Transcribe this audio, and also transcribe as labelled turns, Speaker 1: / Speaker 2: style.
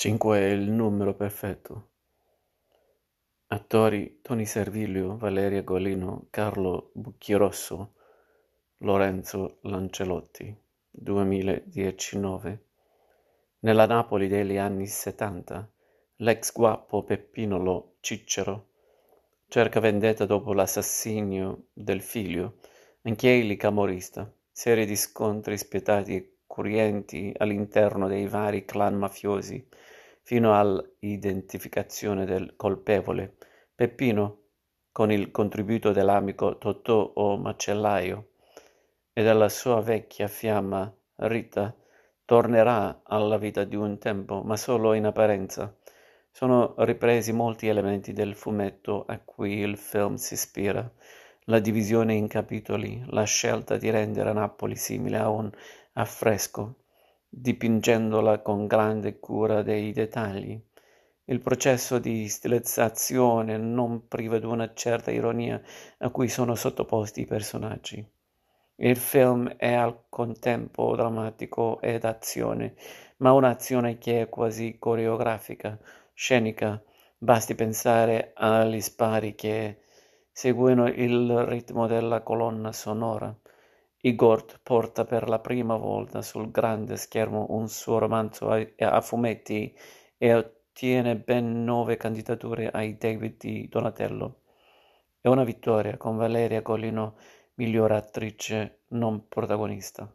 Speaker 1: Cinque è il numero perfetto. Attori Tony Servilio, Valeria Golino, Carlo Bucchirosso, Lorenzo Lancelotti, 2019. Nella Napoli degli anni settanta, l'ex guappo Peppino Lo Ciccero cerca vendetta dopo l'assassinio del figlio, anch'egli camorrista, serie di scontri spietati e cruenti all'interno dei vari clan mafiosi fino all'identificazione del colpevole, Peppino, con il contributo dell'amico Totò o Macellaio e della sua vecchia fiamma Rita, tornerà alla vita di un tempo, ma solo in apparenza. Sono ripresi molti elementi del fumetto a cui il film si ispira. La divisione in capitoli, la scelta di rendere Napoli simile a un affresco, dipingendola con grande cura dei dettagli. Il processo di stilizzazione non priva di una certa ironia a cui sono sottoposti i personaggi. Il film è al contempo drammatico ed azione, ma un'azione che è quasi coreografica, scenica. Basti pensare agli spari che seguono il ritmo della colonna sonora. Igor porta per la prima volta sul grande schermo un suo romanzo a, fumetti e ottiene ben nove candidature ai David di Donatello. È una vittoria con Valeria Golino miglior attrice non protagonista.